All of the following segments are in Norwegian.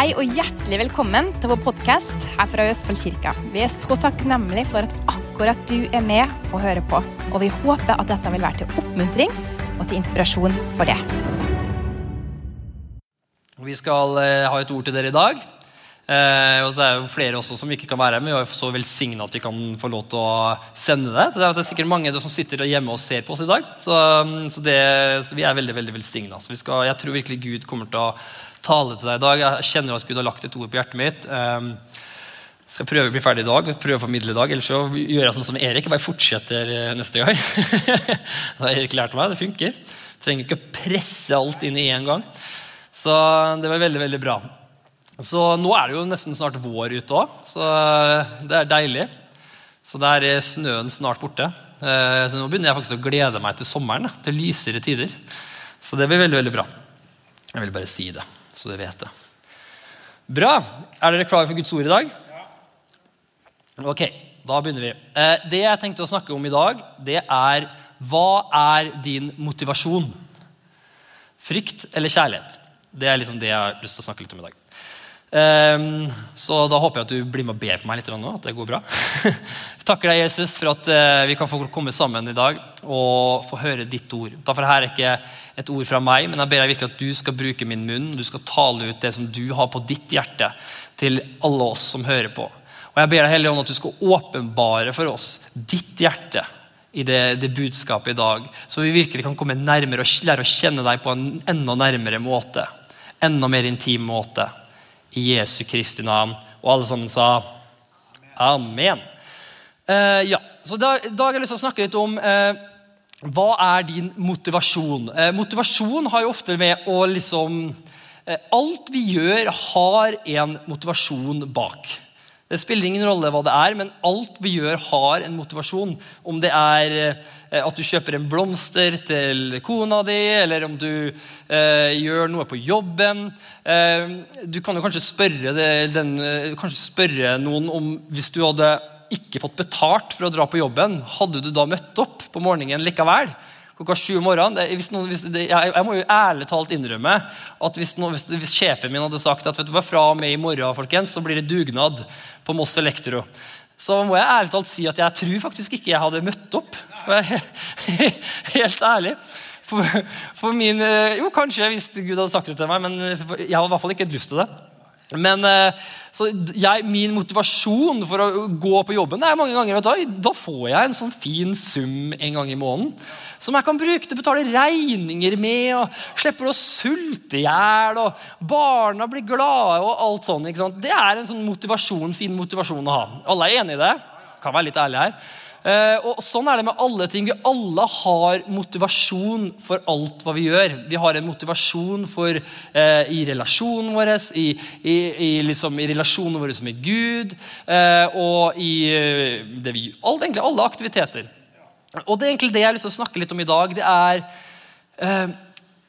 Hei og hjertelig velkommen til vår podkast her fra Østfold kirke. Vi er så takknemlige for at akkurat du er med og hører på. Og vi håper at dette vil være til oppmuntring og til inspirasjon for det. Vi skal eh, ha et ord til dere i dag. Eh, og så er det jo flere også som ikke kan være her, men vi er så velsigna at vi kan få lov til å sende det. Så det er sikkert mange som sitter hjemme og ser på oss i dag. Så, så, det, så vi er veldig veldig velsigna. Jeg tror virkelig Gud kommer til å tale til deg i dag. Jeg kjenner at Gud har lagt et ord på hjertet mitt. Jeg skal prøve å bli ferdig i dag, prøve å formidle i dag. Ellers så gjør jeg sånn som Erik. Jeg bare fortsetter eh, neste gang. det har Erik lært meg. Det funker. Jeg trenger ikke å presse alt inn i én gang. Så det var veldig, veldig bra. Så nå er det jo nesten snart vår ute òg, så det er deilig. Så da er snøen snart borte. Eh, så nå begynner jeg faktisk å glede meg til sommeren, til lysere tider. Så det blir veldig, veldig bra. Jeg vil bare si det så du vet det. Bra. Er dere klare for Guds ord i dag? Ja. Ok, da begynner vi. Eh, det jeg tenkte å snakke om i dag, det er hva er din motivasjon? Frykt eller kjærlighet? Det er liksom det jeg har lyst til å snakke litt om i dag. Um, så da håper jeg at du blir med og ber for meg litt nå, at det går bra. takker deg, Jesus, for at uh, vi kan få komme sammen i dag og få høre ditt ord. Derfor er det ikke et ord fra meg, men jeg ber deg virkelig at du skal bruke min munn. Du skal tale ut det som du har på ditt hjerte, til alle oss som hører på. Og jeg ber deg heller om at du skal åpenbare for oss ditt hjerte i det, det, budskapet i dag, så vi virkelig kan komme nærmere og lære å kjenne deg på en enda nærmere måte. Enda mer intim måte i Jesu Kristi navn. Og alle sammen sa amen. Eh, ja, så da, da, har jeg lyst til å snakke litt om eh, hva er din motivasjon. Eh, motivasjon har jo ofte med å liksom eh, Alt vi gjør, har en motivasjon bak. Det spiller ingen rolle hva det er, men alt vi gjør, har en motivasjon. Om det er eh, at du kjøper en blomster til kona di, eller om du eh, gjør noe på jobben. Eh, du kan jo kanskje spørre, det, den, eh, kanskje spørre, noen om Hvis du hadde ikke fått betalt for å dra på jobben, hadde du da møtt opp på morgenen likevel? Klokka sju om morgenen. Det, hvis noen, hvis det, jeg, jeg, må jo ærlig talt innrømme at hvis, noen, hvis, hvis, sjefen min hadde sagt at vet du hva, fra og med i morgen folkens, så blir det dugnad på Moss Elektro, så må jeg ærlig talt si at jeg tror faktisk ikke jeg hadde møtt opp. Helt ærlig. For, for min, eh, jo, kanskje hvis Gud hadde sagt det til meg, men jeg hadde i hvert fall ikke lyst til det. Men eh, jeg, min motivasjon for å gå på jobben er mange ganger da, da får jeg en sånn fin sum en gang i måneden som jeg kan bruke til å betale regninger med. og Slipper å sulte i hjel, og barna blir glade og alt sånt. Det er en sånn motivasjon, fin motivasjon å ha. Alle er enig i det? Kan være litt ærlig her. Uh, og Sånn er det med alle ting. Vi alle har motivasjon for alt hva vi gjør. Vi har en motivasjon for, eh, i relasjonen vår, i, i, i, liksom, i relasjonen vår med Gud eh, og i det vi, all, egentlig alle aktiviteter. Og det er egentlig det jeg har lyst til å snakke litt om i dag. Det er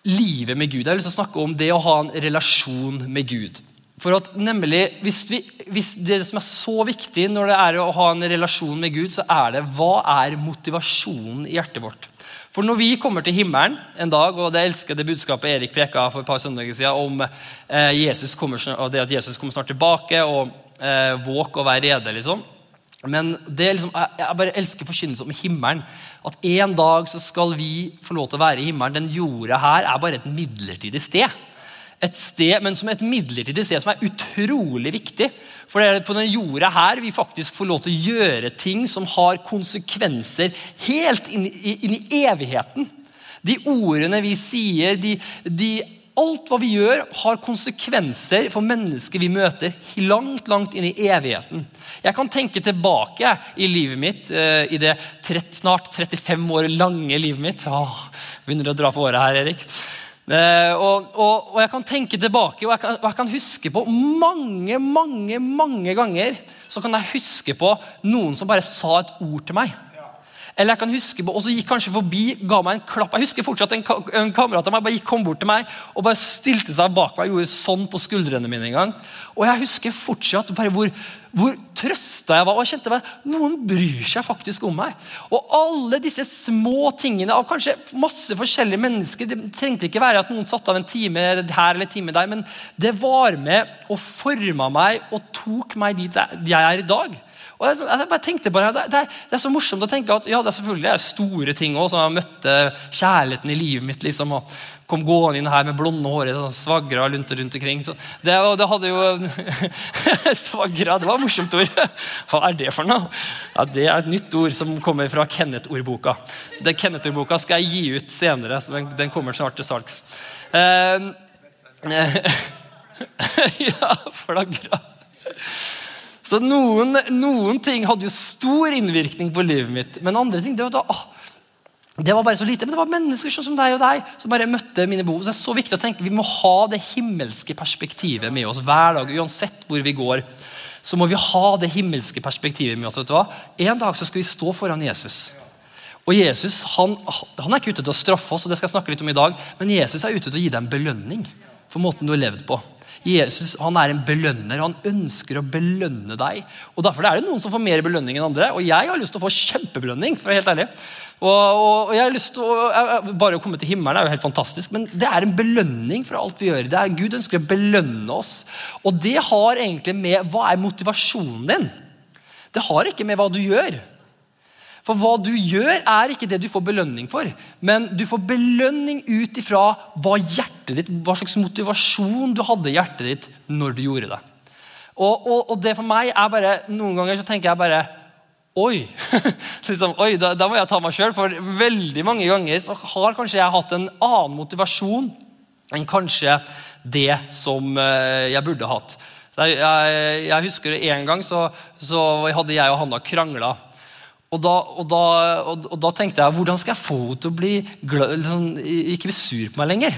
livet med Gud. Jeg har lyst til å snakke om det å ha en relasjon med Gud. For at nemlig, hvis, vi, hvis, Det som er så viktig når det er å ha en relasjon med Gud, så er det hva er motivasjonen i hjertet vårt. For når vi kommer til himmelen en dag, og det elsker det budskapet Erik preka for et par søndager siden om eh, Jesus kommer, det at Jesus kommer snart tilbake, og eh, våk og vær rede, liksom. Men liksom, jeg bare elsker forkynnelsen om himmelen. At en dag så skal vi få lov til å være i himmelen. Den jorda her er bare et midlertidig sted et sted, men som et midlertidig sted som er utrolig viktig. For det er på den jorda her vi faktisk får lov til å gjøre ting som har konsekvenser helt inn i, inn i evigheten. De ordene vi sier, de, de, alt hva vi gjør, har konsekvenser for mennesker vi møter langt langt inn i evigheten. Jeg kan tenke tilbake i livet mitt, eh, i det snart 35 år lange livet mitt. Åh, begynner å dra på året her, Erik. Eh, og, og, og, jeg kan tenke tilbake og jeg kan, og jeg kan, huske på mange mange, mange ganger så kan jeg huske på noen som bare sa et ord til meg. Eller jeg kan huske, Og så gikk kanskje forbi, ga meg en klapp. Jeg husker fortsatt en, en kamerat av meg bare gikk, kom bort til meg og bare stilte seg bak meg. gjorde sånn på skuldrene mine en gang. Og jeg husker fortsatt bare hvor, hvor trøsta jeg var. og jeg kjente meg, Noen bryr seg faktisk om meg. Og alle disse små tingene av kanskje masse forskjellige mennesker Det trengte ikke være at noen satte av en time her eller en time der, men det var med og forma meg og tok meg dit jeg er i dag. Og jeg, jeg bare tenkte bare, det, det, det, er så morsomt å tenke at ja, det er selvfølgelig er store ting som jeg møtte kjærligheten i livet mitt. liksom, og Kom gående inn her med blonde håret, sånn, svagra rundt, rundt omkring. Så det, det, hadde jo Svagra, det var et morsomt ord. Hva er det for noe? Ja, Det er et nytt ord som kommer fra Kenneth-ordboka. Det Kenneth-ordboka skal jeg gi ut senere, så den, den kommer snart til salgs. Uh, ja, flagra. Så noen, noen, ting hadde jo stor innvirkning på livet mitt, men andre ting det var, da, å, det var bare så lite. Men det var mennesker sånn som deg og deg som bare møtte mine behov. Så det er så viktig å tenke, Vi må ha det himmelske perspektivet med oss hver dag. Uansett hvor vi går, så må vi ha det himmelske perspektivet med oss. vet du hva? En dag så skal vi stå foran Jesus. Og Jesus han, han er ikke ute til å straffe oss, og det skal jeg snakke litt om i dag, men Jesus er ute til å gi deg en belønning for måten du har levd på. Jesus han er en belønner. Han ønsker å belønne deg. Og Derfor er det noen som får mer belønning enn andre. Og jeg har lyst til å få kjempebelønning. for å være helt ærlig. Og, og, og jeg har lyst til å, Bare å komme til himmelen er jo helt fantastisk, men det er en belønning for alt vi gjør. Det er Gud ønsker å belønne oss. Og det har egentlig med hva er motivasjonen din. Det har ikke med hva du gjør. For hva du gjør, er ikke det du får belønning for. Men du får belønning ut ifra hva, ditt, hva slags motivasjon du hadde i hjertet ditt når du gjorde det. Og, og, og, det for meg er bare Noen ganger så tenker jeg bare Oi! liksom, oi da, da, må jeg ta meg sjøl, for veldig mange ganger så har kanskje jeg hatt en annen motivasjon enn kanskje det som eh, jeg burde hatt. Jeg, jeg, jeg husker En gang så, så hadde jeg og Hanna krangla. Og da, og, da, og, og da, tenkte jeg hvordan skal jeg få henne til å bli glad, liksom, ikke bli sur på meg lenger?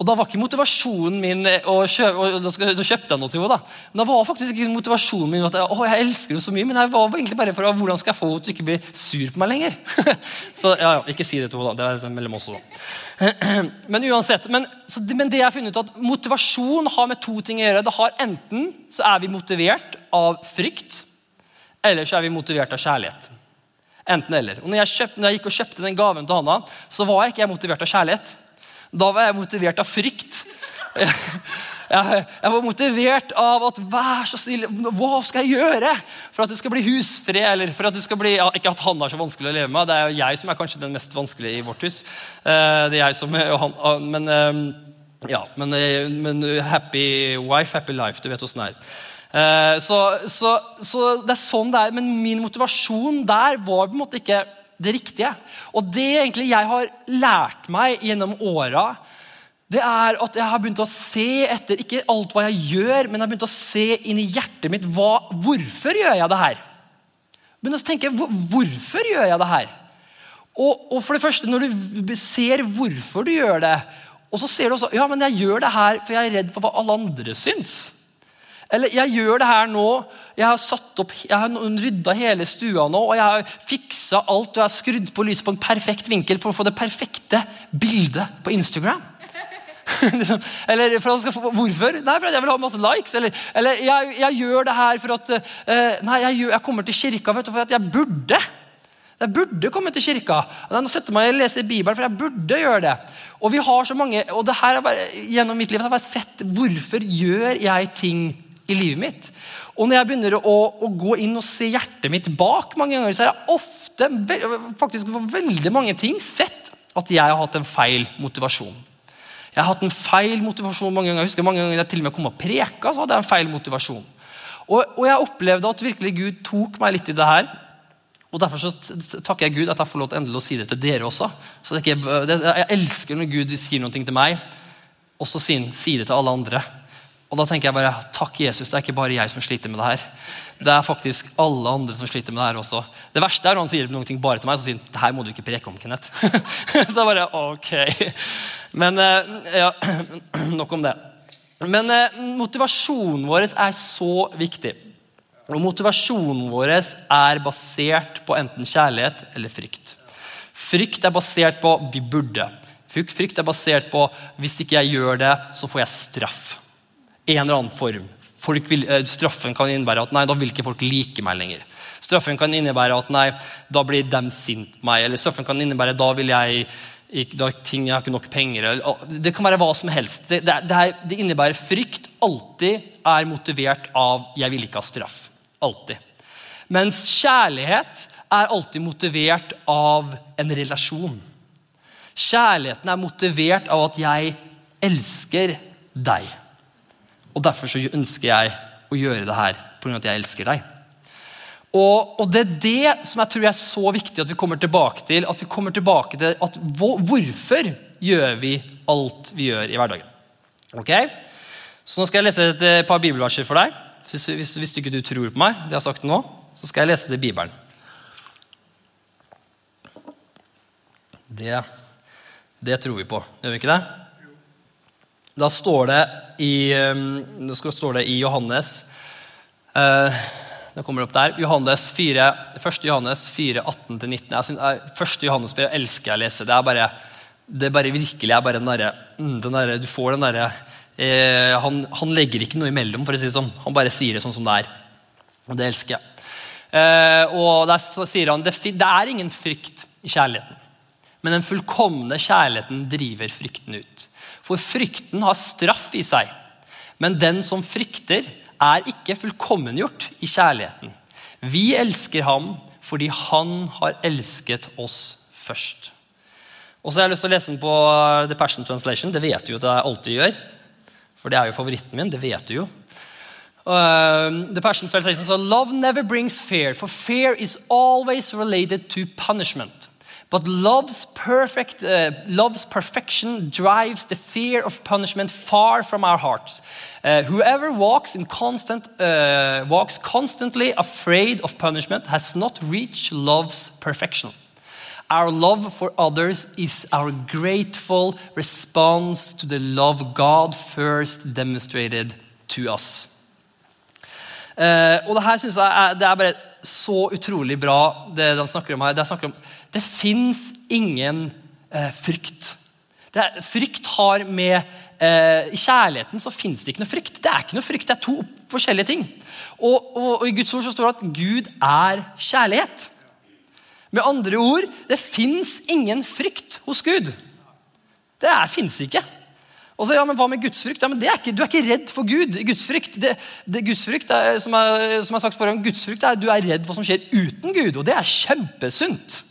Og Da var ikke motivasjonen min å kjøpe, og da, kjøpte jeg noe til henne. da. Men da var faktisk ikke motivasjonen min at jeg, å, jeg elsker henne så mye, men jeg var egentlig bare for hvordan skal jeg få henne til ikke bli sur på meg lenger. så ja, ja, Ikke si det til henne, da. Det er liksom mellom oss da. men uansett, men, så, men, det jeg har funnet ut at motivasjon har med to ting å gjøre. Det har Enten så er vi motivert av frykt, eller så er vi motivert av kjærlighet. Enten eller. Og når jeg, kjøpt, når jeg, gikk og kjøpte den gaven til Hanna, så var jeg ikke motivert av kjærlighet. Da var jeg motivert av frykt. Jeg, jeg, jeg var motivert av at vær så snill, hva skal jeg gjøre for at det skal bli husfred? eller for at det skal bli, Ikke at han er så vanskelig å leve med, det er jo jeg som er kanskje den mest vanskelige i vårt hus. Eh, det er jeg som, han, men, eh, ja, men, eh, men happy wife, happy life. Du vet åssen det er. Eh, så, så, så, det er sånn det er. Men min motivasjon der var på en måte ikke det riktige. Og det egentlig jeg har lært meg gjennom åra, det er at jeg har begynt å se etter ikke alt hva jeg gjør, men jeg har begynt å se inn i hjertet mitt hva, hvorfor gjør jeg det her. Begynner å tenke hvorfor gjør jeg det her? Og, og, for det første, når du ser hvorfor du gjør det, og så ser du også ja, men jeg gjør det her for jeg er redd for hva alle andre syns. Eller jeg gjør det her nå. Jeg har satt opp, jeg har rydda hele stua nå, og jeg har fiksa alt og jeg har skrudd på lyset på en perfekt vinkel for å få det perfekte bildet på Instagram. eller for at få, Hvorfor? Nei, for at jeg vil ha masse likes. Eller, eller jeg, jeg, gjør det her for at uh, Nei, jeg, jeg, kommer til kirka vet du, for at jeg burde. Jeg burde komme til kirka. Nå setter meg og leser Bibelen, for jeg burde gjøre det. Og vi har så mange, og det her er bare, gjennom mitt liv jeg har bare sett hvorfor gjør jeg ting i livet mitt. Og når jeg begynner å, å, gå inn og se hjertet mitt bak, mange ganger, så har jeg ofte, faktisk for veldig mange ting, sett at jeg har hatt en feil motivasjon. Jeg har hatt en feil motivasjon mange ganger. Jeg husker mange ganger jeg til og med kom og preka, så hadde jeg en feil motivasjon. Og, og jeg opplevde at virkelig Gud tok meg litt i det her. Og Derfor så takker jeg Gud at jeg får lov til endelig å si det til dere også. Så det ikke, jeg elsker når Gud sier noe til meg, og så sier han si det til alle andre. Og da tenker jeg bare takk Jesus, det er ikke bare jeg som sliter med det her. Det er faktisk alle andre som sliter med det her også. Det verste er når han sier noe bare til meg, så sier han det her må du ikke preke om, Kenneth. så da bare ok. Men eh, ja, nok om det. Men eh, motivasjonen vår er så viktig. Og motivasjonen vår er basert på enten kjærlighet eller frykt. Frykt er basert på 'vi burde'. Frykt er basert på 'hvis ikke jeg gjør det, så får jeg straff'. En eller annen form. Vil, eh, straffen kan innebære at nei, da vil ikke folk like meg lenger. Straffen kan innebære at nei, da blir de sint på meg. Eller straffen kan innebære da vil jeg da ting, jeg har ikke nok penger. Det kan være hva som helst. Det, det, det, det innebærer frykt alltid er motivert av 'jeg vil ikke ha straff'. Alltid. Mens kjærlighet er alltid motivert av en relasjon. Kjærligheten er motivert av at jeg elsker deg. Og derfor så ønsker jeg å gjøre det her pga. at jeg elsker deg. Og, og, det er det som jeg tror er så viktig at vi kommer tilbake til. at vi kommer tilbake til at hvor, Hvorfor gjør vi alt vi gjør i hverdagen? Ok? Så Nå skal jeg lese et par bibelverser for deg. Hvis, hvis, hvis du ikke du tror på meg, det jeg har sagt nå, så skal jeg lese det i Bibelen. Det, det tror vi på, gjør vi ikke det? Da står det i, det da står det i Johannes det kommer opp der. Johannes 4, 1. Johannes 4, 18-19. 1. Johannes brev elsker jeg å lese. Det er bare, det er bare virkelig er bare den derre mm, der, Du får den derre eh, han, han, legger ikke noe imellom, for å si det sånn. Han bare sier det sånn som det er. Og det elsker jeg. Eh, og der sier han det, det er ingen frykt i kjærligheten. Men den fullkomne kjærligheten driver frykten ut. For frykten har straff i seg. Men den som frykter, er ikke fullkommengjort i kjærligheten. Vi elsker ham fordi han har elsket oss først. Og så har jeg lyst til å lese den på The Passion Translation. Det vet du jo at jeg alltid gjør. For det er jo favoritten min. det vet du jo. Uh, the Passion Translation sa Love never brings fear, for fear is always related to punishment. But love's, perfect, uh, love's perfection drives the fear of punishment far from our hearts. Uh, whoever walks, in constant, uh, walks constantly afraid of punishment has not reached love's perfection. Our love for others is our grateful response to the love God first demonstrated to us. Uh, og det her synes jeg er, det er bare så utrolig bra, det han snakker om her. Det, snakker om, det fins ingen eh, frykt. Er, frykt har med eh, kjærligheten så fins det ikke noe frykt. Det er ikke noe frykt, det er to forskjellige ting. Og, og, og I Guds ord så står det at Gud er kjærlighet. Med andre ord, det fins ingen frykt hos Gud. Det fins ikke. Og så, ja, men Hva med gudsfrykt? Ja, men er ikke, du er ikke redd for Gud. Gudsfrykt, det, det, gudsfrykt er, som, jeg, som jeg har sagt foran, gudsfrykt er at du er redd for hva som skjer uten Gud, og det er kjempesunt.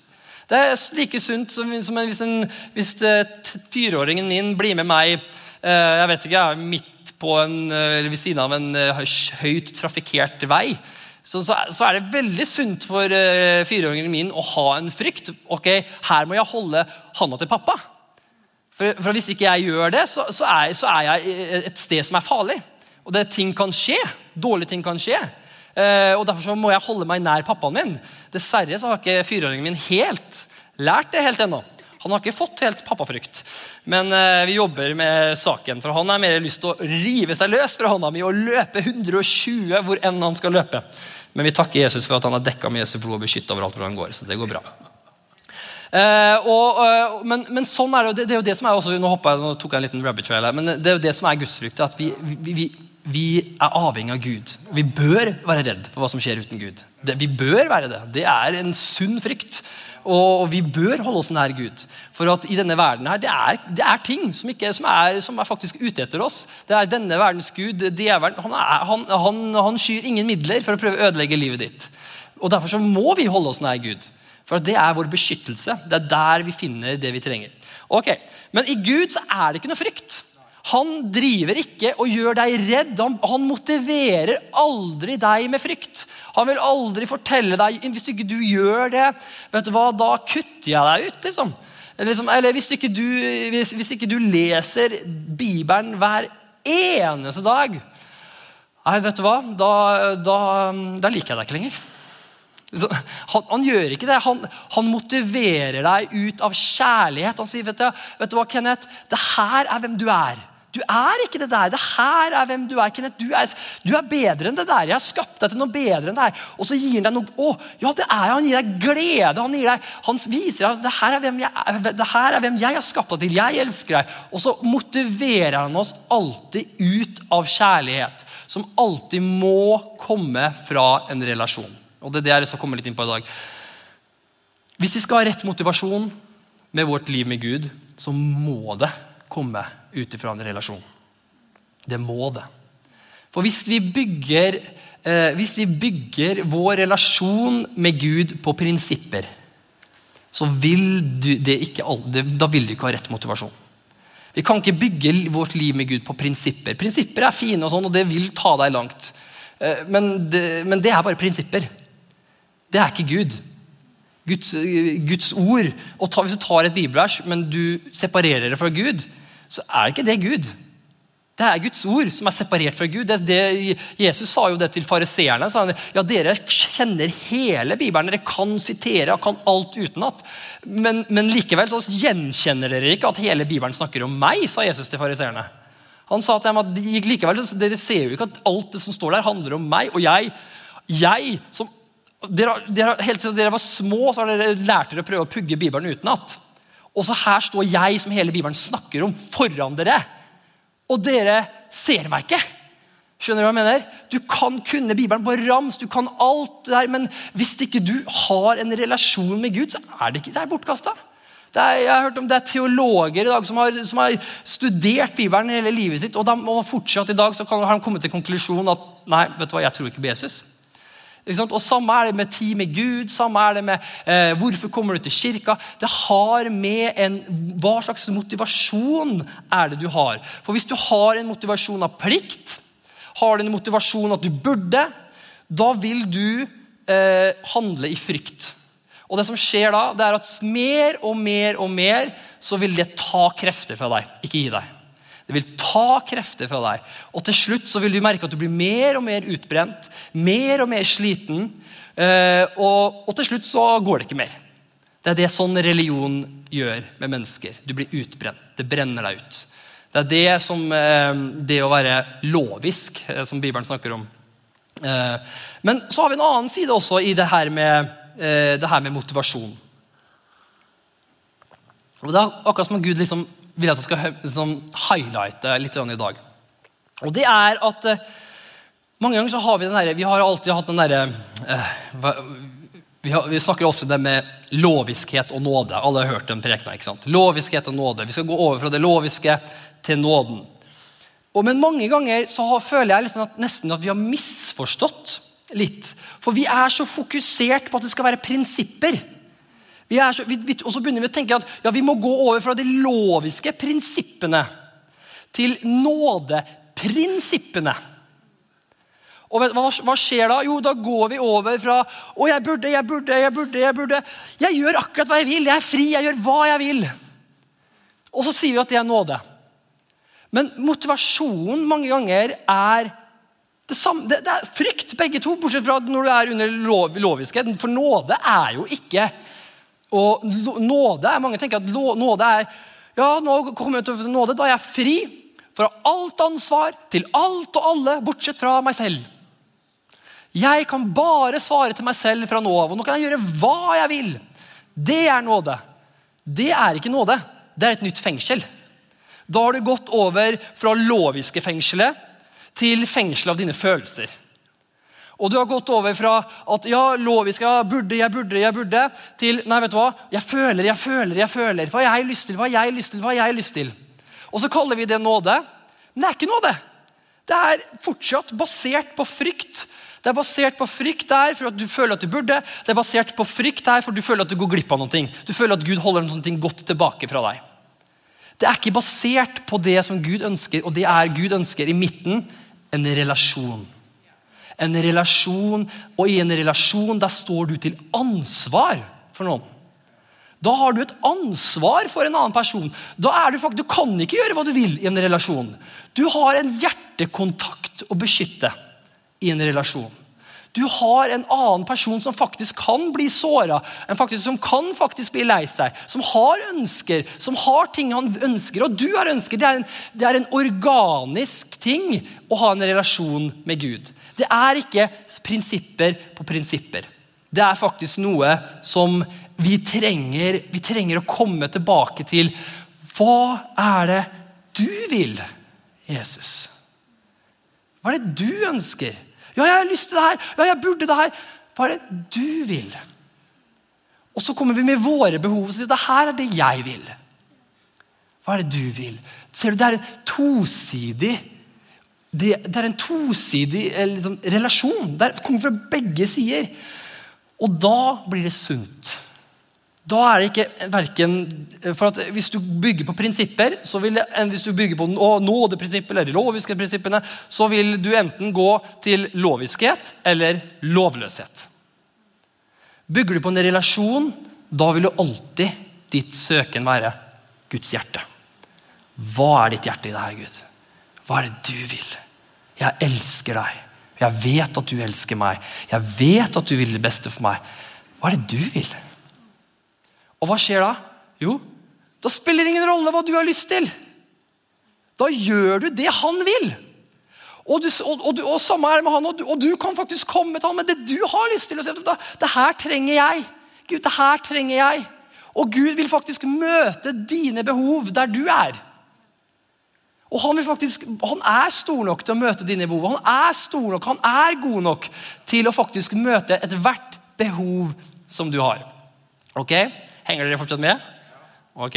Det er like sunt som, som hvis, en, hvis eh, fireåringen min blir med meg eh, jeg vet ikke, midt på en, eller ved siden av en eh, høyt trafikkert vei. Så, så, så, er det veldig sunt for uh, fireåringen min å ha en frykt. ok, Her må jeg holde handa til pappa. For, for Hvis ikke jeg gjør det, så, så, er, er, jeg et sted som er farlig. Og det, ting kan skje. Dårlige ting kan skje. Eh, og Derfor må jeg holde meg nær pappaen min. Dessverre så har ikke fireåringen min helt lært det helt ennå. Han har ikke fått helt pappafrykt. Men eh, vi jobber med saken. For han har mer lyst til å rive seg løs fra hånda mi og løpe 120 hvor enn han skal løpe. Men vi takker Jesus for at han har dekka med Jesu blod og beskytta overalt hvor han går. så det går bra. Uh, og, uh, men, men, sånn er det, det, det, er jo det som er også, Nå jeg, nå tok jeg en liten rabbit trail her, men det er jo det som er gudsfrykt. At vi, vi, vi, vi, er avhengig av Gud. Vi bør være redd for hva som skjer uten Gud. Det, vi bør være det. Det er en sunn frykt. Og, vi bør holde oss nær Gud. For at i denne verden her, det er, det er ting som, ikke, som, er, som, er, faktisk ute etter oss. Det er denne verdens Gud. Djevelen, han, han, han, han skyr ingen midler for å prøve å ødelegge livet ditt. Og Derfor så må vi holde oss nær Gud. For det er vår beskyttelse. Det er der vi finner det vi trenger. Ok, Men i Gud så er det ikke noe frykt. Han driver ikke og gjør deg redd. Han, han, motiverer aldri deg med frykt. Han vil aldri fortelle deg Hvis ikke du gjør det, vet du hva, da kutter jeg deg ut. liksom. Eller, liksom, eller hvis, ikke du, hvis, hvis, ikke du, leser Bibelen hver eneste dag Nei, vet du hva, da, da, da liker jeg deg ikke lenger. Han, han, gjør ikke det. Han, han, motiverer deg ut av kjærlighet. Han sier, vet du, vet du hva, Kenneth? Det her er hvem du er. Du er ikke det der. Det her er hvem du er. Kenneth. Du er, du er bedre enn det der. Jeg har skapt deg til noe bedre enn det her. Og så gir han deg noe Å, ja, det er Han gir deg glede. Han, gir deg, han viser deg at det her, er hvem jeg, det her er hvem jeg har skapt deg til. Jeg elsker deg. Og så motiverer han oss alltid ut av kjærlighet, som alltid må komme fra en relasjon. Og det er det jeg skal komme litt inn på i dag. Hvis vi skal ha rett motivasjon med vårt liv med Gud, så må det komme ut ifra en relasjon. Det må det. For hvis vi bygger, eh, hvis vi bygger vår relasjon med Gud på prinsipper, så vil du, ikke, da vil du ikke ha rett motivasjon. Vi kan ikke bygge vårt liv med Gud på prinsipper. Prinsipper er fine, og sånn, og det vil ta deg langt. Eh, men det, men det er bare prinsipper. Det er ikke Gud. Guds, Guds ord. Og ta, hvis du tar et bibelvers, men du separerer det fra Gud, så er ikke det Gud. Det er Guds ord som er separert fra Gud. Det, det, Jesus sa jo det til fariseerne. Ja, dere kjenner hele Bibelen, dere kan sitere og kan alt utenat. Men, men likevel så gjenkjenner dere ikke at hele Bibelen snakker om meg, sa Jesus til fariseerne. Han sa til dem at likevel, dere ser jo ikke at alt det som står der, handler om meg. Og jeg, jeg som helt siden dere var små, så har dere lært dere å prøve å pugge Bibelen utenat. Og så her står jeg, som hele Bibelen snakker om, foran dere. Og dere ser meg ikke. Skjønner du hva jeg mener? Du kan kunne Bibelen på rams, du kan alt det der, men hvis ikke du har en relasjon med Gud, så er det ikke det er bortkasta. jeg har hørt om det er teologer i dag som har, som har studert Bibelen hele livet sitt, og, de, og fortsatt i dag så kan, har de kommet til konklusjonen at nei, vet du hva, jeg tror ikke på Jesus. Og Samme er det med tid med Gud, samme er det med eh, hvorfor kommer du til kirka. Det har med en, Hva slags motivasjon er det du har? For Hvis du har en motivasjon av plikt, har du en motivasjon at du burde, da vil du eh, handle i frykt. Og det som skjer da, det er at mer og mer og mer så vil det ta krefter fra deg, ikke gi deg. Det vil ta krefter fra deg. Og til slutt så vil du merke at du blir mer og mer utbrent, mer og mer sliten. Eh, og, og til slutt så går det ikke mer. Det er det sånn religion gjør med mennesker. Du blir utbrent. Det brenner deg ut. Det er det som eh, det å være lovisk, eh, som Bibelen snakker om. Men så har vi en annen side også i det her med, det her med motivasjon. Og Det er akkurat som om Gud liksom vil jeg at jeg skal liksom, highlighte litt i dag. Og det er at eh, mange ganger så har vi den der, vi har alltid hatt den derre eh, vi, vi, snakker ofte det med loviskhet og nåde. Alle har hørt den prekena. ikke sant? Loviskhet og nåde. Vi skal gå over fra det loviske til nåden. Og, men mange ganger så har, føler jeg liksom at, nesten at vi har misforstått litt. For vi er så fokusert på at det skal være prinsipper. Så, vi, vi, og så begynner vi å tenke at ja, vi må gå over fra de loviske prinsippene til nådeprinsippene. Og hva, hva, skjer da? Jo, da går vi over fra å, jeg burde, jeg burde, jeg burde Jeg burde. Jeg gjør akkurat hva jeg vil. Jeg er fri. Jeg gjør hva jeg vil. Og så sier vi at det er nåde. Men motivasjonen mange ganger er det, samme, det, det er frykt, begge to, bortsett fra når du er under lov, loviskhet. For nåde er jo ikke og nåde Mange tenker at nåde er ja, nå kommer jeg til nåde, da er jeg fri fra alt ansvar til alt og alle, bortsett fra meg selv. Jeg kan bare svare til meg selv fra nå av, og nå kan jeg gjøre hva jeg vil. Det er nåde. Det er ikke nåde. Det er et nytt fengsel. Da har du gått over fra loviske fengselet til fengselet av dine følelser. Og du har gått over fra at ja, lovisk, ja, burde, jeg burde, jeg burde, til nei, vet du hva, jeg føler, jeg føler, jeg føler. Hva har jeg lyst til, hva har jeg lyst til, hva har jeg lyst til? Og så kaller vi det nåde. Men det er ikke nåde. Det er fortsatt basert på frykt. Det er basert på frykt der for at du føler at du burde. Det er basert på frykt der for at du føler at du går glipp av noe. Du føler at Gud holder noe godt tilbake fra deg. Det er ikke basert på det som Gud ønsker, og det er Gud ønsker i midten en relasjon en relasjon, og i en relasjon der står du til ansvar for noen. Da har du et ansvar for en annen person. Da er Du faktisk, du kan ikke gjøre hva du vil i en relasjon. Du har en hjertekontakt å beskytte i en relasjon. Du har en annen person som faktisk kan bli såra, som kan faktisk bli lei seg, som har ønsker, som har ting han ønsker. Og du har ønsker. Det er, en, det er en organisk ting å ha en relasjon med Gud. Det er ikke prinsipper på prinsipper. Det er faktisk noe som vi trenger, vi trenger å komme tilbake til. Hva er det du vil, Jesus? Hva er det du ønsker? Ja, jeg har lyst til det her. Ja, jeg burde det her. Hva er det du vil? Og så kommer vi med våre behov og sier det her er det jeg vil. Hva er det du vil? Ser du, Det er en tosidig det, det er en tosidig eh, liksom, relasjon. Det kommer fra begge sider. Og da blir det sunt. Da er det ikke verken, for at Hvis du bygger på prinsipper, så vil det, hvis du bygger på nådeprinsippet eller de loviske prinsippene, så vil du enten gå til loviskhet eller lovløshet. Bygger du på en relasjon, da vil du alltid ditt søken være Guds hjerte. Hva er ditt hjerte i her, Gud? Hva er det du vil? Jeg elsker deg. Jeg vet at du elsker meg. Jeg vet at du vil det beste for meg. Hva er det du vil? Og hva skjer da? Jo, da spiller det ingen rolle hva du har lyst til. Da gjør du det han vil. Og, du, og, og, og samme er det med han, og du, og du, kan faktisk komme til han med det du har lyst til. og si det her trenger jeg. Gud, det her trenger jeg. Og Gud vil faktisk møte dine behov der du er. Og han, faktisk, han, er stor nok til å møte dine behov. Han er stor nok, han er god nok til å faktisk møte ethvert behov som du har. Ok? Henger dere fortsatt med? Ok.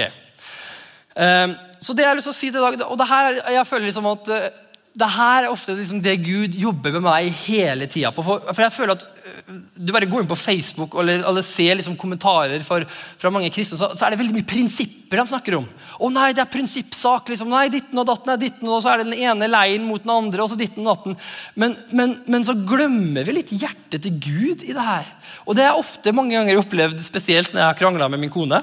Um, så det jeg har lyst til å si til i dag, og det her, jeg føler liksom at uh, det her er ofte liksom det Gud jobber med meg hele tida. For, for, jeg føler at uh, Du bare går inn på Facebook eller, eller ser liksom kommentarer for, fra mange kristne, så, så, er det veldig mye prinsipper de snakker om. Å nei, det er prinsippsak. liksom, nei, ditten og datten er ditten, og Så er det den ene leiren mot den andre. og så ditten og datten. Men, men, men så glemmer vi litt hjertet til Gud i det her. Og det er ofte mange ganger opplevd, spesielt når jeg har krangla med min kone.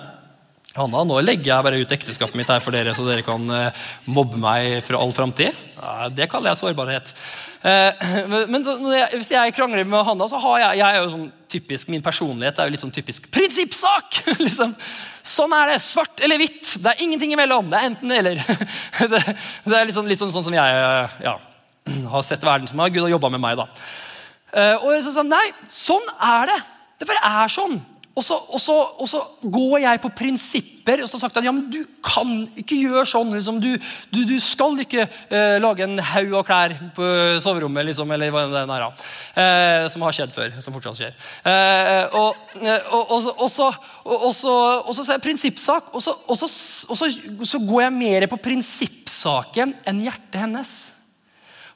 Hanna, nå legger jeg bare ut ekteskapet mitt her for dere, så dere kan uh, mobbe meg for all framtid. Ja, det kaller jeg sårbarhet. Uh, men så, jeg, hvis jeg krangler med Hanna, så har jeg, jeg er jo sånn typisk, Min personlighet er jo litt sånn typisk prinsippsak! liksom. Sånn er det. Svart eller hvitt. Det er ingenting imellom. Det er enten eller. det, det, er litt sånn, litt sånn, sånn som jeg uh, ja, har sett verden som har Gud har jobba med meg. da. Og så sånn, Nei, sånn er det. Det bare er sånn. Og så, og, så, og så, går jeg på prinsipper. og så har sagt han, ja, men Du kan ikke gjøre sånn. Liksom. Du, du, du, skal ikke uh, lage en haug av klær på soverommet. Liksom, eller hva det er, uh, Som har skjedd før. Som fortsatt skjer. Uh, og, og, og, så, er prinsippsak. Og, så går jeg mer på prinsippsaken enn hjertet hennes.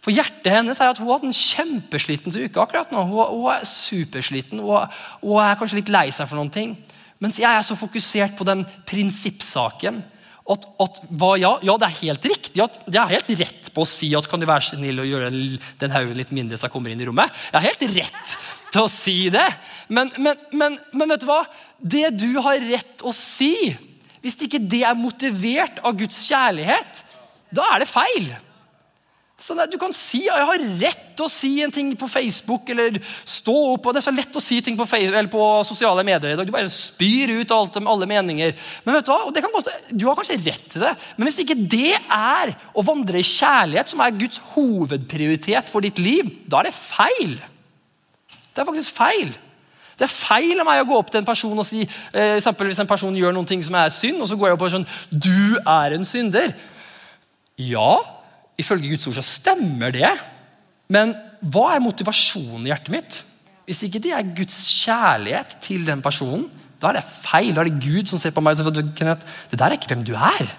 For hjertet hennes er at hun har hatt en kjempesliten uke akkurat nå. Hun, hun er supersliten og, og er kanskje litt lei seg for noen ting. Mens jeg er så fokusert på den prinsippsaken. At, at ja, ja, det er helt riktig at jeg har helt rett på å si at kan du være snill og gjøre den haugen litt mindre så jeg kommer inn i rommet. Jeg har helt rett til å si det. Men, men, men, men vet du hva? Det du har rett å si, hvis ikke det er motivert av Guds kjærlighet, da er det feil. Sånn du kan si ja, 'jeg har rett til å si en ting på Facebook' eller stå opp. og Det er så lett å si ting på, Facebook, på sosiale medier i dag. Du bare spyr ut alt alle meninger. Men vet Du hva? Godt, du har kanskje rett til det, men hvis ikke det er å vandre i kjærlighet, som er Guds hovedprioritet for ditt liv, da er det feil. Det er faktisk feil. Det er feil av meg å gå opp til en person og si eh, hvis en person gjør noen ting som er synd, og så går jeg opp og sånn 'Du er en synder'. Ja, ifølge Guds ord så stemmer det. Men hva er motivasjonen i hjertet mitt? Hvis ikke det er Guds kjærlighet til den personen, da er det feil. Da er det Gud som ser på meg og sier det der er ikke hvem du er.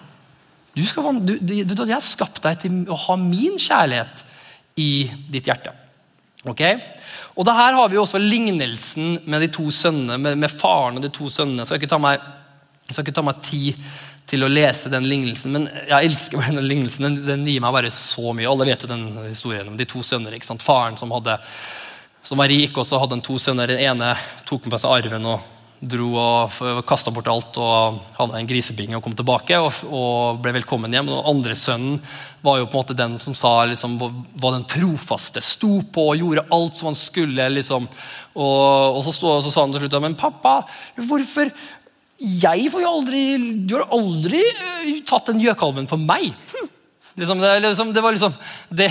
Du skal, du, du, jeg har skapt deg til å ha min kjærlighet i ditt hjerte. Ok? Og det her har vi også lignelsen med de to sønnene, med, med faren og de to sønnene. Jeg skal ikke ta meg, ikke ta meg tid til å lese den lignelsen. Men jeg elsker den lignelsen. Den, den, gir meg bare så mye. Alle vet jo den historien om de to sønner. ikke sant? Faren som, hadde, som var rik, og så hadde han to sønner. Den ene tok med seg arven og dro og kasta bort alt og hadde en grisebinge og kom tilbake og, og, ble velkommen hjem. Den andre sønnen var jo på en måte den som sa, liksom, var den trofaste. Sto på og gjorde alt som han skulle. liksom. Og, og så, stod, så, sa han til slutt men pappa, hvorfor Jeg får jo aldri Du har aldri uh, tatt den gjøkalven for meg. Hm. Liksom, det, liksom, det, var liksom det,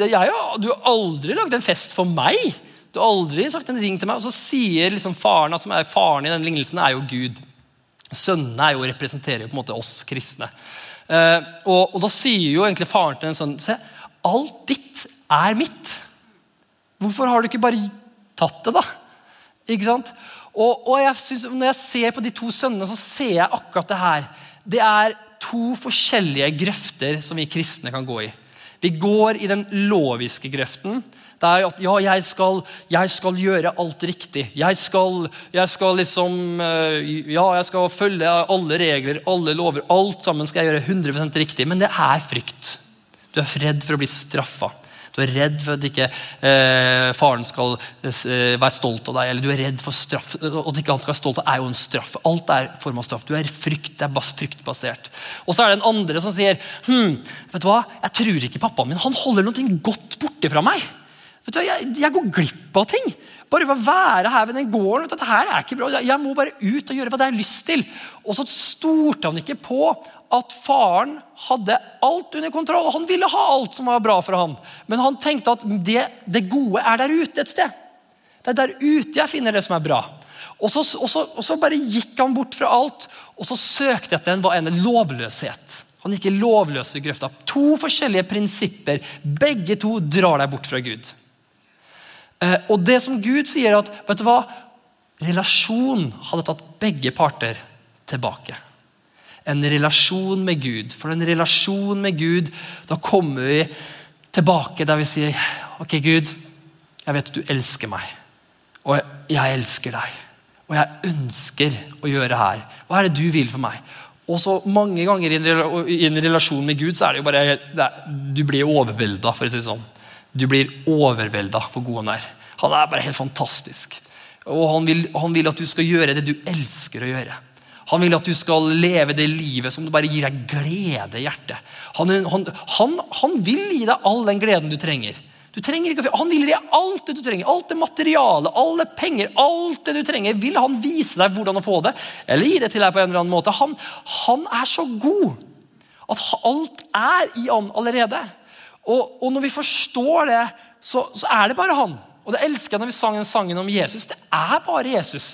det, jeg, Du har aldri lagd en fest for meg. Du har aldri sagt en ring til meg. Og så sier liksom faren, som er faren i den lignelsen, er jo Gud. Sønnene er jo, representerer jo på en måte oss kristne. Eh, og, og, da sier jo egentlig faren til en sønn Se, alt ditt er mitt. Hvorfor har du ikke bare tatt det, da? Ikke sant? Og, og jeg synes, Når jeg ser på de to sønnene, så ser jeg akkurat det her. Det er to forskjellige grøfter som vi kristne kan gå i. Vi går i den loviske grøften, det er at ja, jeg skal, jeg skal gjøre alt riktig. Jeg skal, jeg skal, liksom eh, Ja, jeg skal følge alle regler, alle lover. Alt sammen skal jeg gjøre 100% riktig. Men det er frykt. Du er redd for å bli straffa. Du er redd for at ikke eh, faren skal eh, være stolt av deg. Eller du er redd for straff. Og At ikke han skal være stolt av er jo en straff. Alt er form av straff. Du er frykt, det er fryktbasert. Og så er det en andre som sier hm, vet du hva, jeg tror ikke pappaen min han holder noe godt borte fra meg. Vet du, jeg, jeg, går glipp av ting. Bare for å være her ved den gården. Dette her er ikke bra. Jeg må bare ut og gjøre hva jeg har lyst til. Og så stolte han ikke på at faren hadde alt under kontroll. Han ville ha alt som var bra for ham. Men han tenkte at det, det gode er der ute et sted. Det er der ute jeg finner det som er bra. Og så, og, så, og så, bare gikk han bort fra alt, og så søkte etter en, en lovløshet. Han gikk i lovløse grøfta. To forskjellige prinsipper. Begge to drar deg bort fra Gud. Eh, og det som Gud sier, at vet du hva? relasjon hadde tatt begge parter tilbake. En relasjon med Gud. For en relasjon med Gud, da kommer vi tilbake der vi sier Ok, Gud, jeg vet at du elsker meg. Og jeg elsker deg. Og jeg ønsker å gjøre her. Hva er det du vil for meg? Og så Mange ganger i en relasjon med Gud så er det jo bare det er, du blir overvelda. For å si det sånn. Du blir overvelda hvor god han er. Han er bare helt fantastisk. Og han vil, han vil, at du skal gjøre det du elsker å gjøre. Han vil at du skal leve det livet som bare gir deg glede i hjertet. Han, han, han vil gi deg all den gleden du trenger. Du trenger ikke, Han vil gi deg alt det du trenger. Alt det materiale, alle penger, alt det du trenger. Vil han vise deg hvordan å få det, eller gi det til deg på en eller annen måte? Han, han er så god at alt er i han allerede. Og, og, når vi forstår det, så, så, er det bare han. Og det elsker jeg når vi sang den sangen om Jesus. Det er bare Jesus.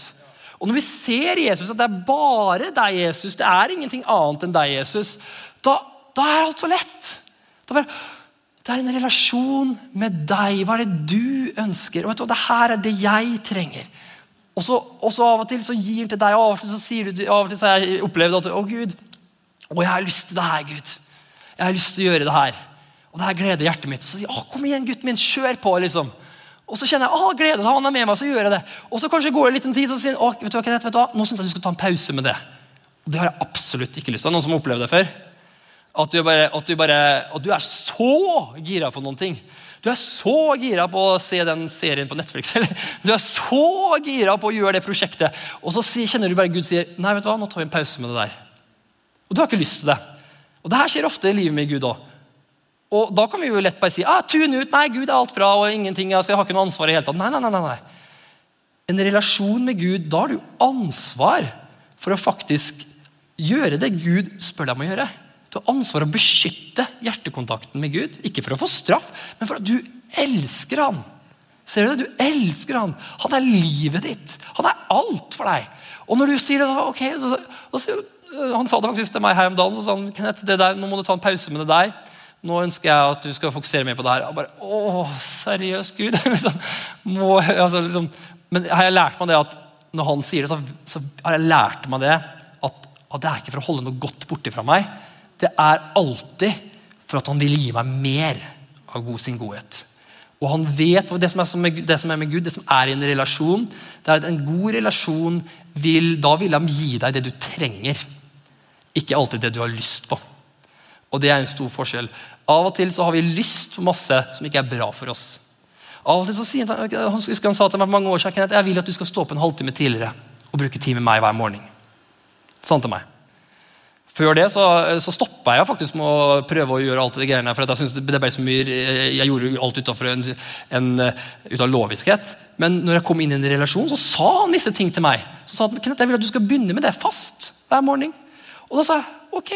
Og når vi ser Jesus, at det er bare deg, Jesus, det er ingenting annet enn deg, Jesus, da, da er alt så lett. Er, det er en relasjon med deg. Hva er det du ønsker? Og vet du, det her er det jeg trenger. Og så, og så Av og til så gir han til deg, og av og til så sier du, av og til så har jeg opplevd at å Gud, å, jeg har lyst til det her, Gud. Jeg har lyst til å gjøre det her. Og det her gleder hjertet mitt. Og så sier jeg, kom igjen, gutten min, kjør på. liksom. Og så kjenner jeg glede, han er med meg, så gjør jeg det. Og så kanskje går det en tid, så sier han, vet du hva, vet du hva, nå syns jeg du skal ta en pause med det. Og det har jeg absolutt ikke lyst til. Noen som har opplevd det før? At du, bare, at, du bare, at du er så gira på noen ting. Du er så gira på å se den serien på Netflix. Eller du er så gira på å gjøre det prosjektet. Og så kjenner du bare Gud sier nei, vet du hva, nå tar vi en pause med det der. Og du har ikke lyst til det. Og det her skjer ofte i livet med Gud òg. Og Da kan vi jo lett bare si ah, tune ut, nei, Gud er alt bra og ingenting, jeg har ikke noe ansvar i hele tatt. Nei, nei, nei, nei. En relasjon med Gud, da har du ansvar for å faktisk gjøre det Gud spør deg om å gjøre. Du har ansvar for å beskytte hjertekontakten med Gud. Ikke for å få straff, men for at du elsker han. Ser du det? Du elsker han. Han er livet ditt. Han er alt for deg. Og når du sier det, ok, så, så, så, Han sa det faktisk til meg her om dagen. så sa han, det der, Nå må du ta en pause med det der. Nå ønsker jeg at du skal fokusere mer på det her. Og bare, å, seriøst, Gud? liksom, må, altså, liksom, men har jeg lært meg det at når han sier det, så, så har jeg lært meg det at, at, det er ikke for å holde noe godt borti fra meg. Det er alltid for at han vil gi meg mer av god sin godhet. Og han vet det som, med, det som, er med Gud, det som er i en relasjon. det er at En god relasjon vil, da vil han gi deg det du trenger. Ikke alltid det du har lyst på. Og det er en stor forskjell. Av og til så har vi lyst på masse som ikke er bra for oss. Av og til så sier Han han husker han sa til meg for mange år siden jeg vil at du skal stå opp en halvtime tidligere. og bruke tid med meg hver morgen. Sånn til meg. Før det så, så stoppa jeg faktisk med å prøve å gjøre alt det greiene. for jeg, det ble så mye, jeg gjorde alt utenfor en, en, ut av loviskhet. Men når jeg kom inn i en relasjon, så sa han visse ting til meg. Så sa han, Kenneth, jeg vil at du skal begynne med det fast hver morgen. Og da sa jeg ok.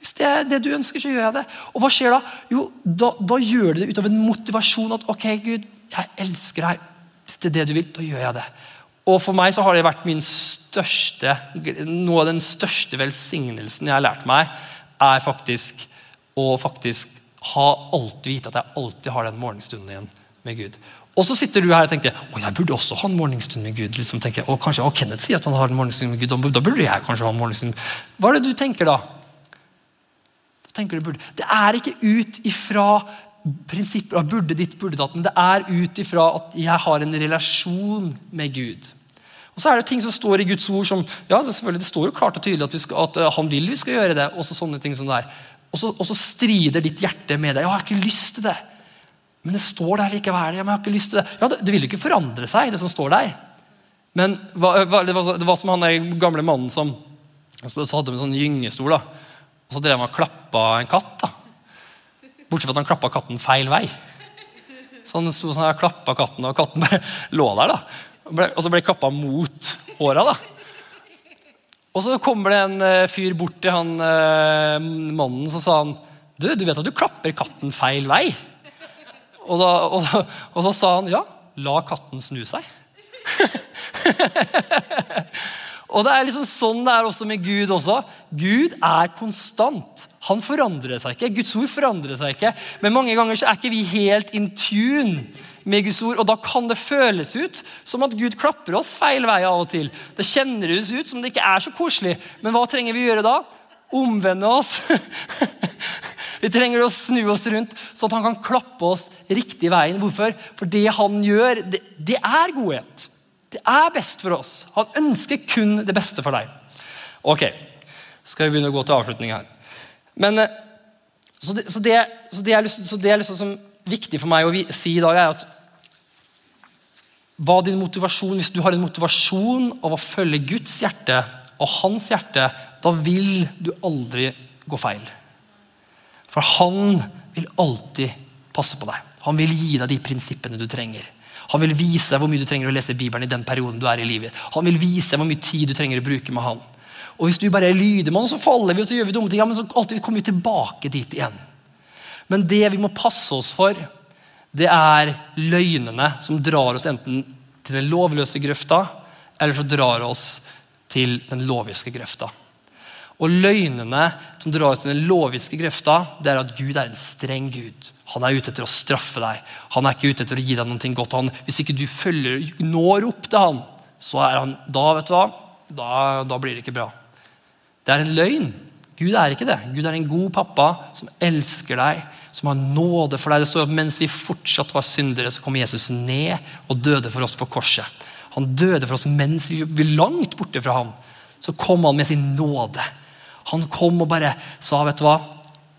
Hvis det er det du ønsker, så gjør jeg det. Og hva skjer da? Jo, da, da gjør du det ut av en motivasjon at ok, Gud, jeg elsker deg. Hvis det er det du vil, da gjør jeg det. Og for meg så har det vært min største, noe av den største velsignelsen jeg har lært meg, er faktisk å faktisk ha alltid vite at jeg alltid har den morgenstunden igjen med Gud. Og så sitter du her og tenker å, jeg burde også ha en morgenstund med Gud. Liksom tenker, og kanskje, å, Kenneth sier at han har en morgenstund med Gud, da burde jeg kanskje ha en morgenstund. Hva er det du tenker da? Tenker du burde. Det er ikke ut ifra prinsipper av burde ditt, burde datt, men det er ut ifra at jeg har en relasjon med Gud. Og så er det ting som står i Guds ord som ja, selvfølgelig, det står jo klart og tydelig at, skal, at uh, han vil vi skal gjøre det. Og så sånne ting som det er. Og så, strider ditt hjerte med deg. 'Jeg har ikke lyst til det.' Men det står der likevel. Jeg har ikke lyst til Det Ja, det, det vil jo ikke forandre seg, det som står der. Men hva, hva, det, var, det, var, som han der gamle mannen som så hadde en sånn gyngestol. da. Og så drev han og klappa en katt. da. Bortsett fra at han klappa katten feil vei. Så han sto sånn og klappa katten, og katten bare lå der. da. Og så ble klappa mot håra. da. Og så kommer det en uh, fyr bort til han uh, mannen som sa han, du, du vet at du klapper katten feil vei? Og, da, og, og så sa han ja, la katten snu seg. og det er liksom sånn det er også med Gud. også. Gud er konstant. Han forandrer seg ikke. Guds ord forandrer seg ikke. Men mange ganger så er ikke vi helt in tune med Guds ord. Og da kan det føles ut som at Gud klapper oss feil vei av og til. Det kjennes ut som det ikke er så koselig. Men hva trenger vi gjøre da? Omvende oss. vi trenger å snu oss rundt, så at han kan klappe oss riktig veien. Hvorfor? For det han gjør, det, det er godhet. Det er best for oss. Han ønsker kun det beste for deg. Ok, skal vi begynne å gå til avslutning her. Men, eh, så det, så det, så det er, så det liksom som viktig for meg å si i dag, er at hva din motivasjon, Hvis du har en motivasjon av å følge Guds hjerte og hans hjerte, da vil du aldri gå feil. For han vil alltid passe på deg. Han vil gi deg de prinsippene du trenger. Han vil vise deg hvor mye du trenger å lese Bibelen i den perioden du er i livet. Han vil vise deg hvor mye tid du trenger å bruke med han. Og Hvis du bare er han, så faller vi og så gjør vi dumme ting. Ja, men så alltid kommer vi tilbake dit igjen. Men det vi må passe oss for, det er løgnene som drar oss enten til den lovløse grøfta, eller så drar oss til den loviske grøfta. Og løgnene som drar ut den loviske grøfta, det er at Gud er en streng Gud. Han er ute etter å straffe deg. Han er ikke ute etter å gi deg noe godt. Han, hvis ikke du følger, når opp til han, så er han Da vet du hva, da, da blir det ikke bra. Det er en løgn. Gud er ikke det. Gud er en god pappa som elsker deg, som har nåde for deg. Det står at Mens vi fortsatt var syndere, så kom Jesus ned og døde for oss på korset. Han døde for oss mens vi var langt borte fra ham. Så kom han med sin nåde. Han kom og bare sa vet du hva,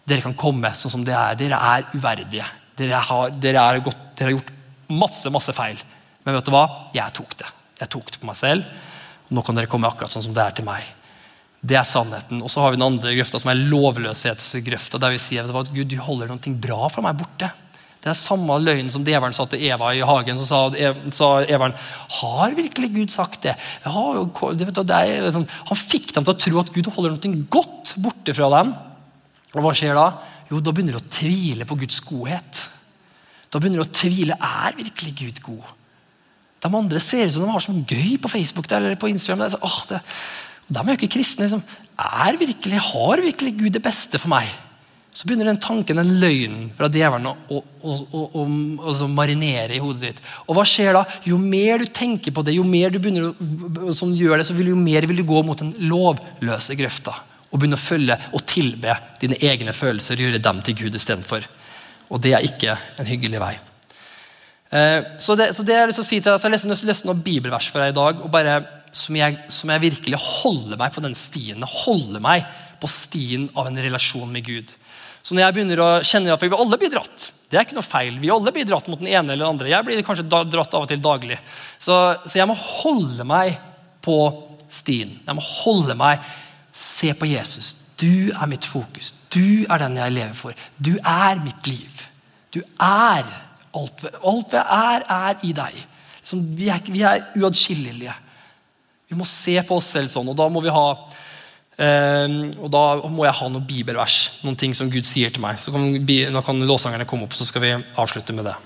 dere kan komme sånn som dere er. Dere er uverdige. Dere har, dere er gått, dere har gjort masse masse feil. Men vet du hva? Jeg tok det. Jeg tok det på meg selv. Nå kan dere komme akkurat sånn som det er til meg. Det er sannheten. Og så har vi den andre grøfta, som er lovløshetsgrøfta. Der vi sier at Gud, du holder noe bra fra meg borte. Det er samme løgn som djevelen sa til Eva i hagen. Så sa, sa Everen har virkelig Gud sagt det? Ja, det er, sånn, han fikk dem til å tro at Gud holder noe godt borte fra dem. Og hva skjer da? Jo, Da begynner de å tvile på Guds godhet. Da begynner de å tvile er virkelig Gud god. De andre ser ut som de har så gøy på Facebook eller på Instagram. Så, åh, det, de er jo ikke kristne. Liksom, er virkelig, Har virkelig Gud det beste for meg? Så begynner den tanken, den løgnen fra djevelen, å, å, å, å marinere i hodet ditt. Og hva skjer da? Jo mer du tenker på det, jo mer du begynner å som gjør det, så vil, jo mer vil du gå mot den lovløse grøfta. Og begynne å følge og tilbe dine egne følelser og gjøre dem til Gud istedenfor. Og det er ikke en hyggelig vei. Eh, så det, så det jeg har lyst til å si til deg, så jeg har lest noen bibelvers for deg i dag. og bare som jeg, som jeg, virkelig holder meg på den stien. Holder meg på stien av en relasjon med Gud. Så når jeg begynner å kjenne at vi alle blir dratt Det er ikke noe feil. Vi alle blir dratt mot den ene eller den andre. Jeg blir kanskje dratt av og til daglig. Så, så jeg må holde meg på stien. Jeg må holde meg, se på Jesus. Du er mitt fokus. Du er den jeg lever for. Du er mitt liv. Du er alt. Alt jeg er, er i deg. Liksom, vi, er, vi er uatskillelige. Vi må se på oss selv sånn, og da må vi ha og da må jeg ha noen bibelvers. Noen ting som Gud sier til meg. Så kan, nå kan låsangerne komme opp, så skal vi avslutte med det.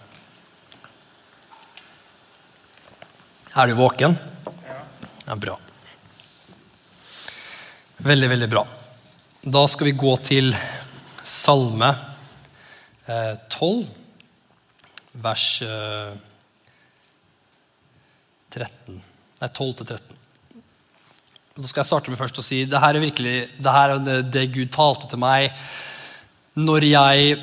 Er du våken? Ja, bra. Veldig, veldig bra. Da skal vi gå til Salme eh, 12, vers eh, 13. Nei, 12 til 13. Da skal jeg starte med først å si det her er virkelig det her er det, Gud talte til meg når jeg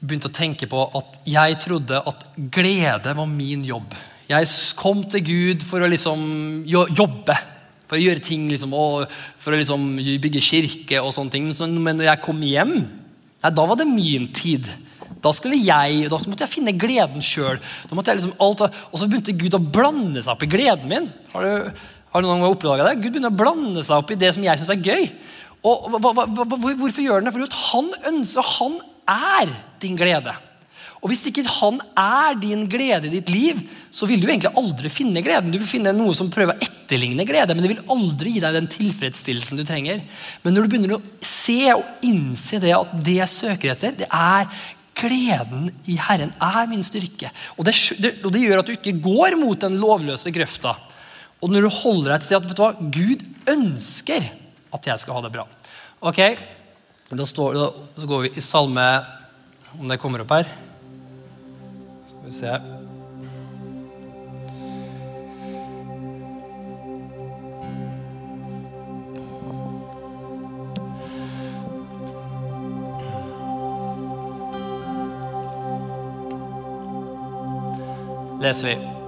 begynte å tenke på at jeg trodde at glede var min jobb. Jeg kom til Gud for å liksom jobbe. For å gjøre ting, liksom, for å liksom bygge kirke og sånne ting. Men når jeg kom hjem, nei, da var det min tid. Da jeg, da måtte jeg finne gleden sjøl. Liksom og så begynte Gud å blande seg opp i gleden min. Har du, har du noen gang oppdaga det? Gud begynner å blande seg opp i det som jeg syns er gøy. Og hva, hva, hva, Hvorfor gjør han det? For han ønsker, han er din glede. Og Hvis ikke han er din glede i ditt liv, så vil du egentlig aldri finne gleden. Du vil finne noe som prøver å etterligne glede, men det vil aldri gi deg den tilfredsstillelsen du trenger. Men når du begynner å se og innse det at det jeg søker etter, det er gleden i Herren er min styrke. Og det, og det gjør at du ikke går mot den lovløse grøfta. Og når du holder deg til at vet du hva, Gud ønsker at jeg skal ha det bra. Ok, da, står, da så går vi i salme Om det kommer opp her. Skal vi se. leser vi.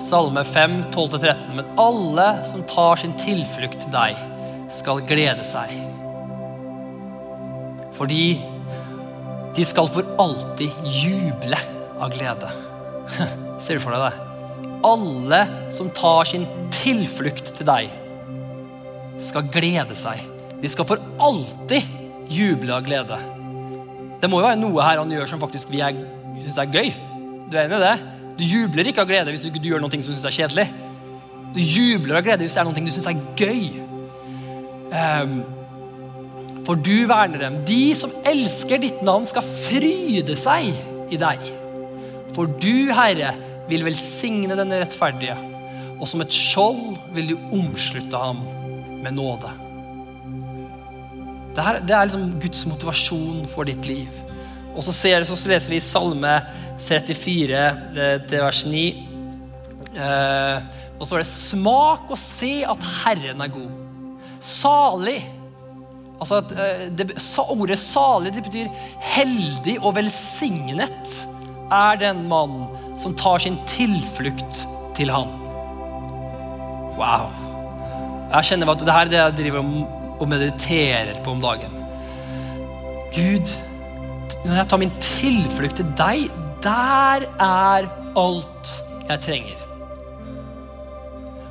Salme 5, 12-13. Men alle som tar sin tilflukt til deg, skal glede seg. Fordi de skal for alltid juble av glede. Ser du for deg det? Alle som tar sin tilflukt til deg, skal glede seg. De skal for alltid juble av glede. Det må jo være noe her han gjør som faktisk vi syns er gøy. Du er enig i det? Du jubler ikke av glede hvis du, du gjør noe som du syns er kjedelig. Du jubler av glede hvis det er noe du syns er gøy. Um, for du verner dem. De som elsker ditt navn, skal fryde seg i deg. For du, Herre, vil velsigne den rettferdige, og som et skjold vil du omslutte ham med nåde. Det er liksom Guds motivasjon for ditt liv. Og så, ser, så leser vi Salme 34 til vers 9. Eh, og så er det 'Smak og se at Herren er god'. Salig. Altså at, eh, det, Ordet 'salig' det betyr heldig og velsignet er den mann som tar sin tilflukt til ham. Wow. Jeg kjenner at det her er det jeg driver og mediterer på om dagen. Gud, når jeg tar min tilflukt til deg, der er alt jeg trenger.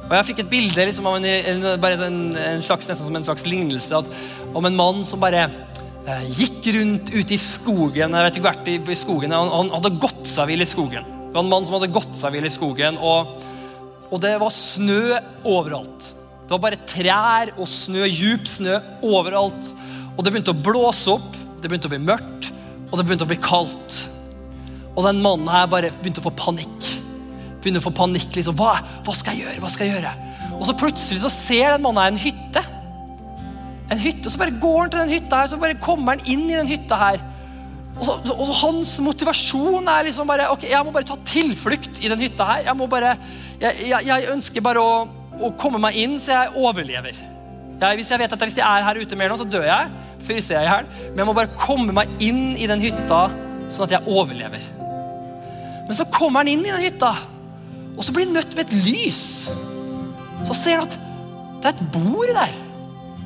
Og Jeg fikk et bilde liksom, av en, en, en, slags, nesten som en slags lignelse at, om en mann som bare eh, gikk rundt ute i skogen. Jeg vet ikke hvert i, i skogen, han, han, hadde gått seg vill i skogen. Det var en mann som hadde gått seg vill i skogen, og, og det var snø overalt. Det var bare trær og snø, djup snø overalt. Og det begynte å blåse opp, det begynte å bli mørkt, og det begynte å bli kaldt. Og den mannen her bare begynte å få panikk. Begynte å få panikk, liksom, hva, hva, skal jeg gjøre? Hva skal jeg gjøre? Og så plutselig så ser den mannen her en hytte. En hytte, og Så bare går han til den hytta her, så bare kommer han inn i den hytta her. Og, så, og hans motivasjon er liksom bare ok, jeg må bare ta tilflukt i den hytta her. Jeg må bare, jeg, jeg, jeg ønsker bare å, å, komme meg inn så jeg overlever. Jeg, hvis jeg vet at hvis jeg er her ute mer nå, så dør jeg. Fryser jeg i hjel. Men jeg må bare komme meg inn i den hytta sånn at jeg overlever. Men så kommer han inn i den hytta, og så blir han møtt med et lys. Så ser han at det er et bord der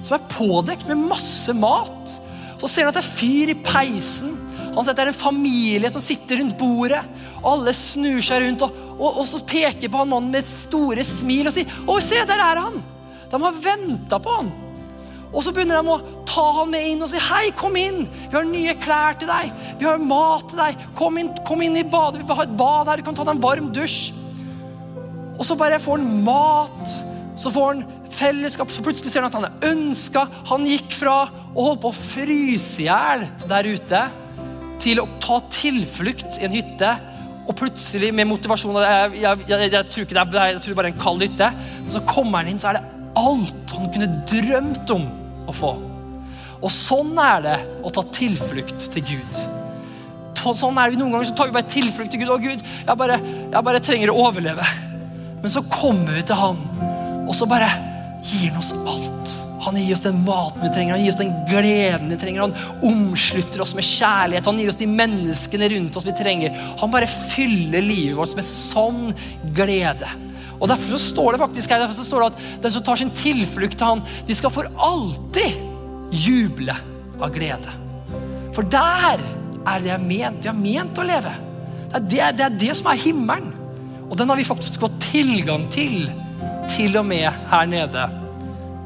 som er pådekt med masse mat. Så ser han at det er fyr i peisen. Han ser at det er en familie som sitter rundt bordet. Alle snur seg rundt og, og, og så peker på han mannen med store smil og sier Å, se, der er han! De har venta på han. Og så begynner de å ta han med inn og si hei, kom inn. Vi har nye klær til deg. Vi har mat til deg. Kom inn, kom inn i badet. Vi har et bad her. Du kan ta deg en varm dusj. Og så bare får han mat. Så får han fellesskap. Så plutselig ser han at han er ønska. Han gikk fra å holde på å fryse i hjel der ute til å ta tilflukt i en hytte. Og plutselig med motivasjon jeg, jeg, jeg, jeg tror ikke det er, jeg tror bare en kald hytte. Og så kommer han inn, så er det alt han kunne drømt om å få. Og sånn er det å ta tilflukt til Gud. Sånn er det Noen ganger så tar vi bare tilflukt til Gud. 'Å, Gud, jeg bare, jeg bare trenger å overleve.' Men så kommer vi til Han, og så bare gir Han oss alt. Han gir oss den maten vi trenger, han gir oss den gleden vi trenger. Han omslutter oss med kjærlighet, han gir oss de menneskene rundt oss vi trenger. Han bare fyller livet vårt med sånn glede. Og Derfor så står det faktisk her, derfor så står det at den som tar sin tilflukt til han, de skal for alltid juble av glede. For der er det jeg ment. Vi har ment å leve. Det er det, det er det, som er himmelen. Og den har vi faktisk fått tilgang til, til og med her nede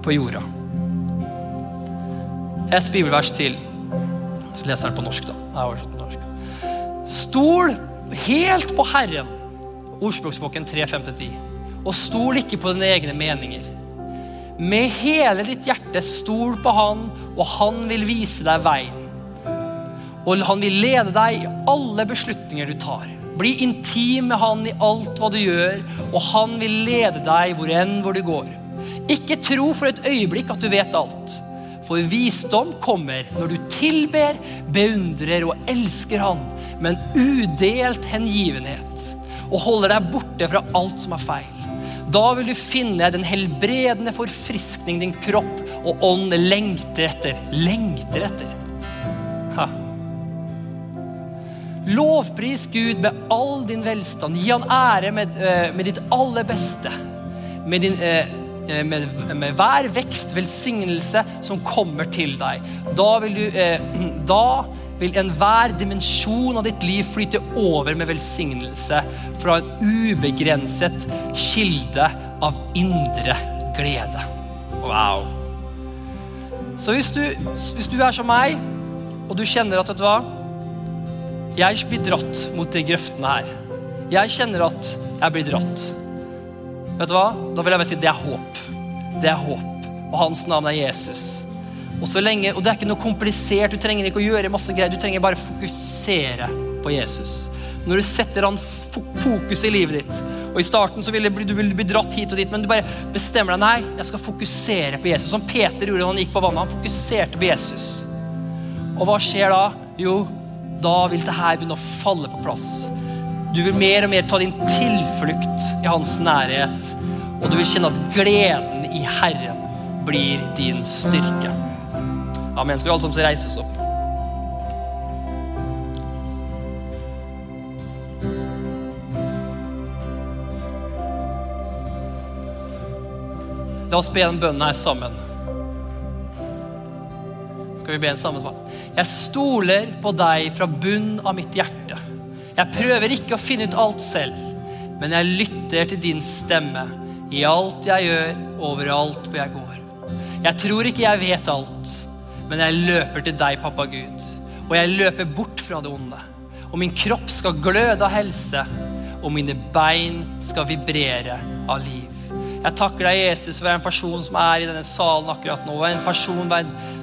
på jorda. Et bibelvers til. Så leser den på norsk, da. Nei, Stol helt på Herren. Ordspråksboken 3.5-10. Og stol ikke på dine egne meninger. Med hele ditt hjerte stol på Han, og Han vil vise deg veien. Og han vil lede deg i alle beslutninger du tar. Bli intim med han i alt hva du gjør, og han vil lede deg hvor enn hvor du går. Ikke tro for et øyeblikk at du vet alt. For visdom kommer når du tilber, beundrer og elsker Han med en udelt hengivenhet og holder deg borte fra alt som er feil. Da vil du finne den helbredende forfriskning din kropp og ånd lengter etter. Lengter etter. Ha. Lovpris Gud med all din velstand. Gi han ære med, eh, med ditt aller beste. Med, din, eh, eh, med, med, hver vekst, velsignelse som kommer til deg. Da vil, du, da vil enhver dimensjon av ditt liv flyte over med velsignelse fra en ubegrenset kilde av indre glede. Wow. Så hvis du, hvis du er som meg, og du kjenner at vet du hva jeg blir dratt mot de grøftene her. Jeg kjenner at jeg blir dratt. Vet du hva? Da vil jeg bare si det er håp. Det er håp. Og hans navn er Jesus. Og, så lenge, og det er ikke noe komplisert. Du trenger ikke å gjøre masse greier. Du trenger bare fokusere på Jesus. Når du setter han fokus i livet ditt, og i starten så vil du vil bli dratt hit og dit, men du bare bestemmer deg nei, jeg skal fokusere på Jesus. Som Peter gjorde da han gikk på vannet. Han fokuserte på Jesus. Og hva skjer da? Jo, da vil det her begynne å falle på plass. Du vil mer og mer ta din tilflukt i hans nærhet, og du vil kjenne at gleden i Herren blir din styrke. Amen. Skal vi alle sammen reise oss opp? La oss be den bønnen her sammen. Skal vi be en sammen? Jeg stoler på deg fra bunn av mitt hjerte. Jeg prøver ikke å finne ut alt selv, men jeg lytter til din stemme i alt jeg gjør, overalt hvor jeg går. Jeg tror ikke jeg vet alt, men jeg løper til deg, pappa Gud. Og jeg løper bort fra det onde. Og min kropp skal gløde av helse, og mine bein skal vibrere av liv. Jeg takker deg, Jesus, for en person som er i denne salen akkurat nå. En person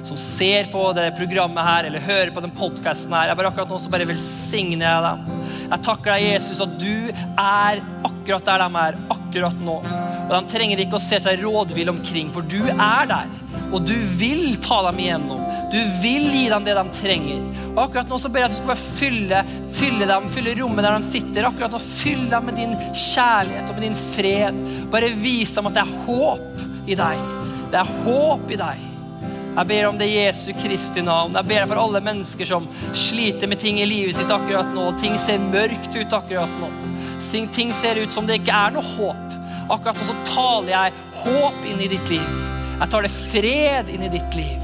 som ser på det programmet her, eller hører på den podkasten her. Jeg bare akkurat nå så bare velsigner jeg dem. Jeg takker deg, Jesus, at du er akkurat der de er akkurat nå. Og de trenger ikke å se seg rådvill omkring, for du er der. Og du vil ta dem igjennom. Du vil gi dem det de trenger. Og akkurat nå så ber jeg at du skal bare fylle, fylle dem, fylle rommet der de sitter. Akkurat nå Fyll dem med din kjærlighet og med din fred. Bare vis dem at det er håp i deg. Det er håp i deg. Jeg ber om det i Jesu Kristi navn. Jeg ber for alle mennesker som sliter med ting i livet sitt akkurat nå. Ting ser mørkt ut akkurat nå. Ting ser ut som det ikke er noe håp. Akkurat nå så taler jeg håp inn i ditt liv. Jeg tar det fred inn i ditt liv.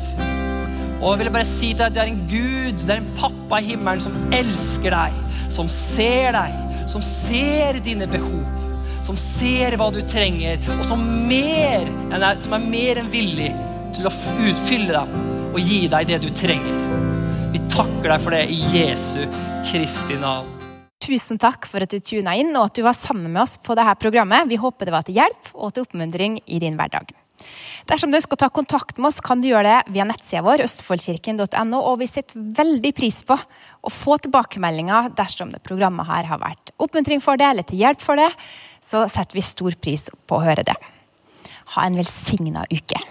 Og jeg vil bare si til deg at du er en Gud, du er en pappa i himmelen som elsker deg, som ser deg, som ser dine behov, som ser hva du trenger, og som, mer, som er mer enn villig til å utfylle deg og gi deg det du trenger. Vi takker deg for det i Jesu Kristi navn. Tusen takk for at du tuna inn og at du var sammen med oss på dette programmet. Vi håper det var til hjelp og til oppmuntring i din hverdag. Dersom du ønsker å ta kontakt med oss, kan du gjøre det via nettsida vår, østfoldkirken.no. Og vi setter veldig pris på å få tilbakemeldinger dersom det programmet her har vært oppmuntring for det, eller til hjelp for det. Så setter vi stor pris på å høre det. Ha en velsigna uke.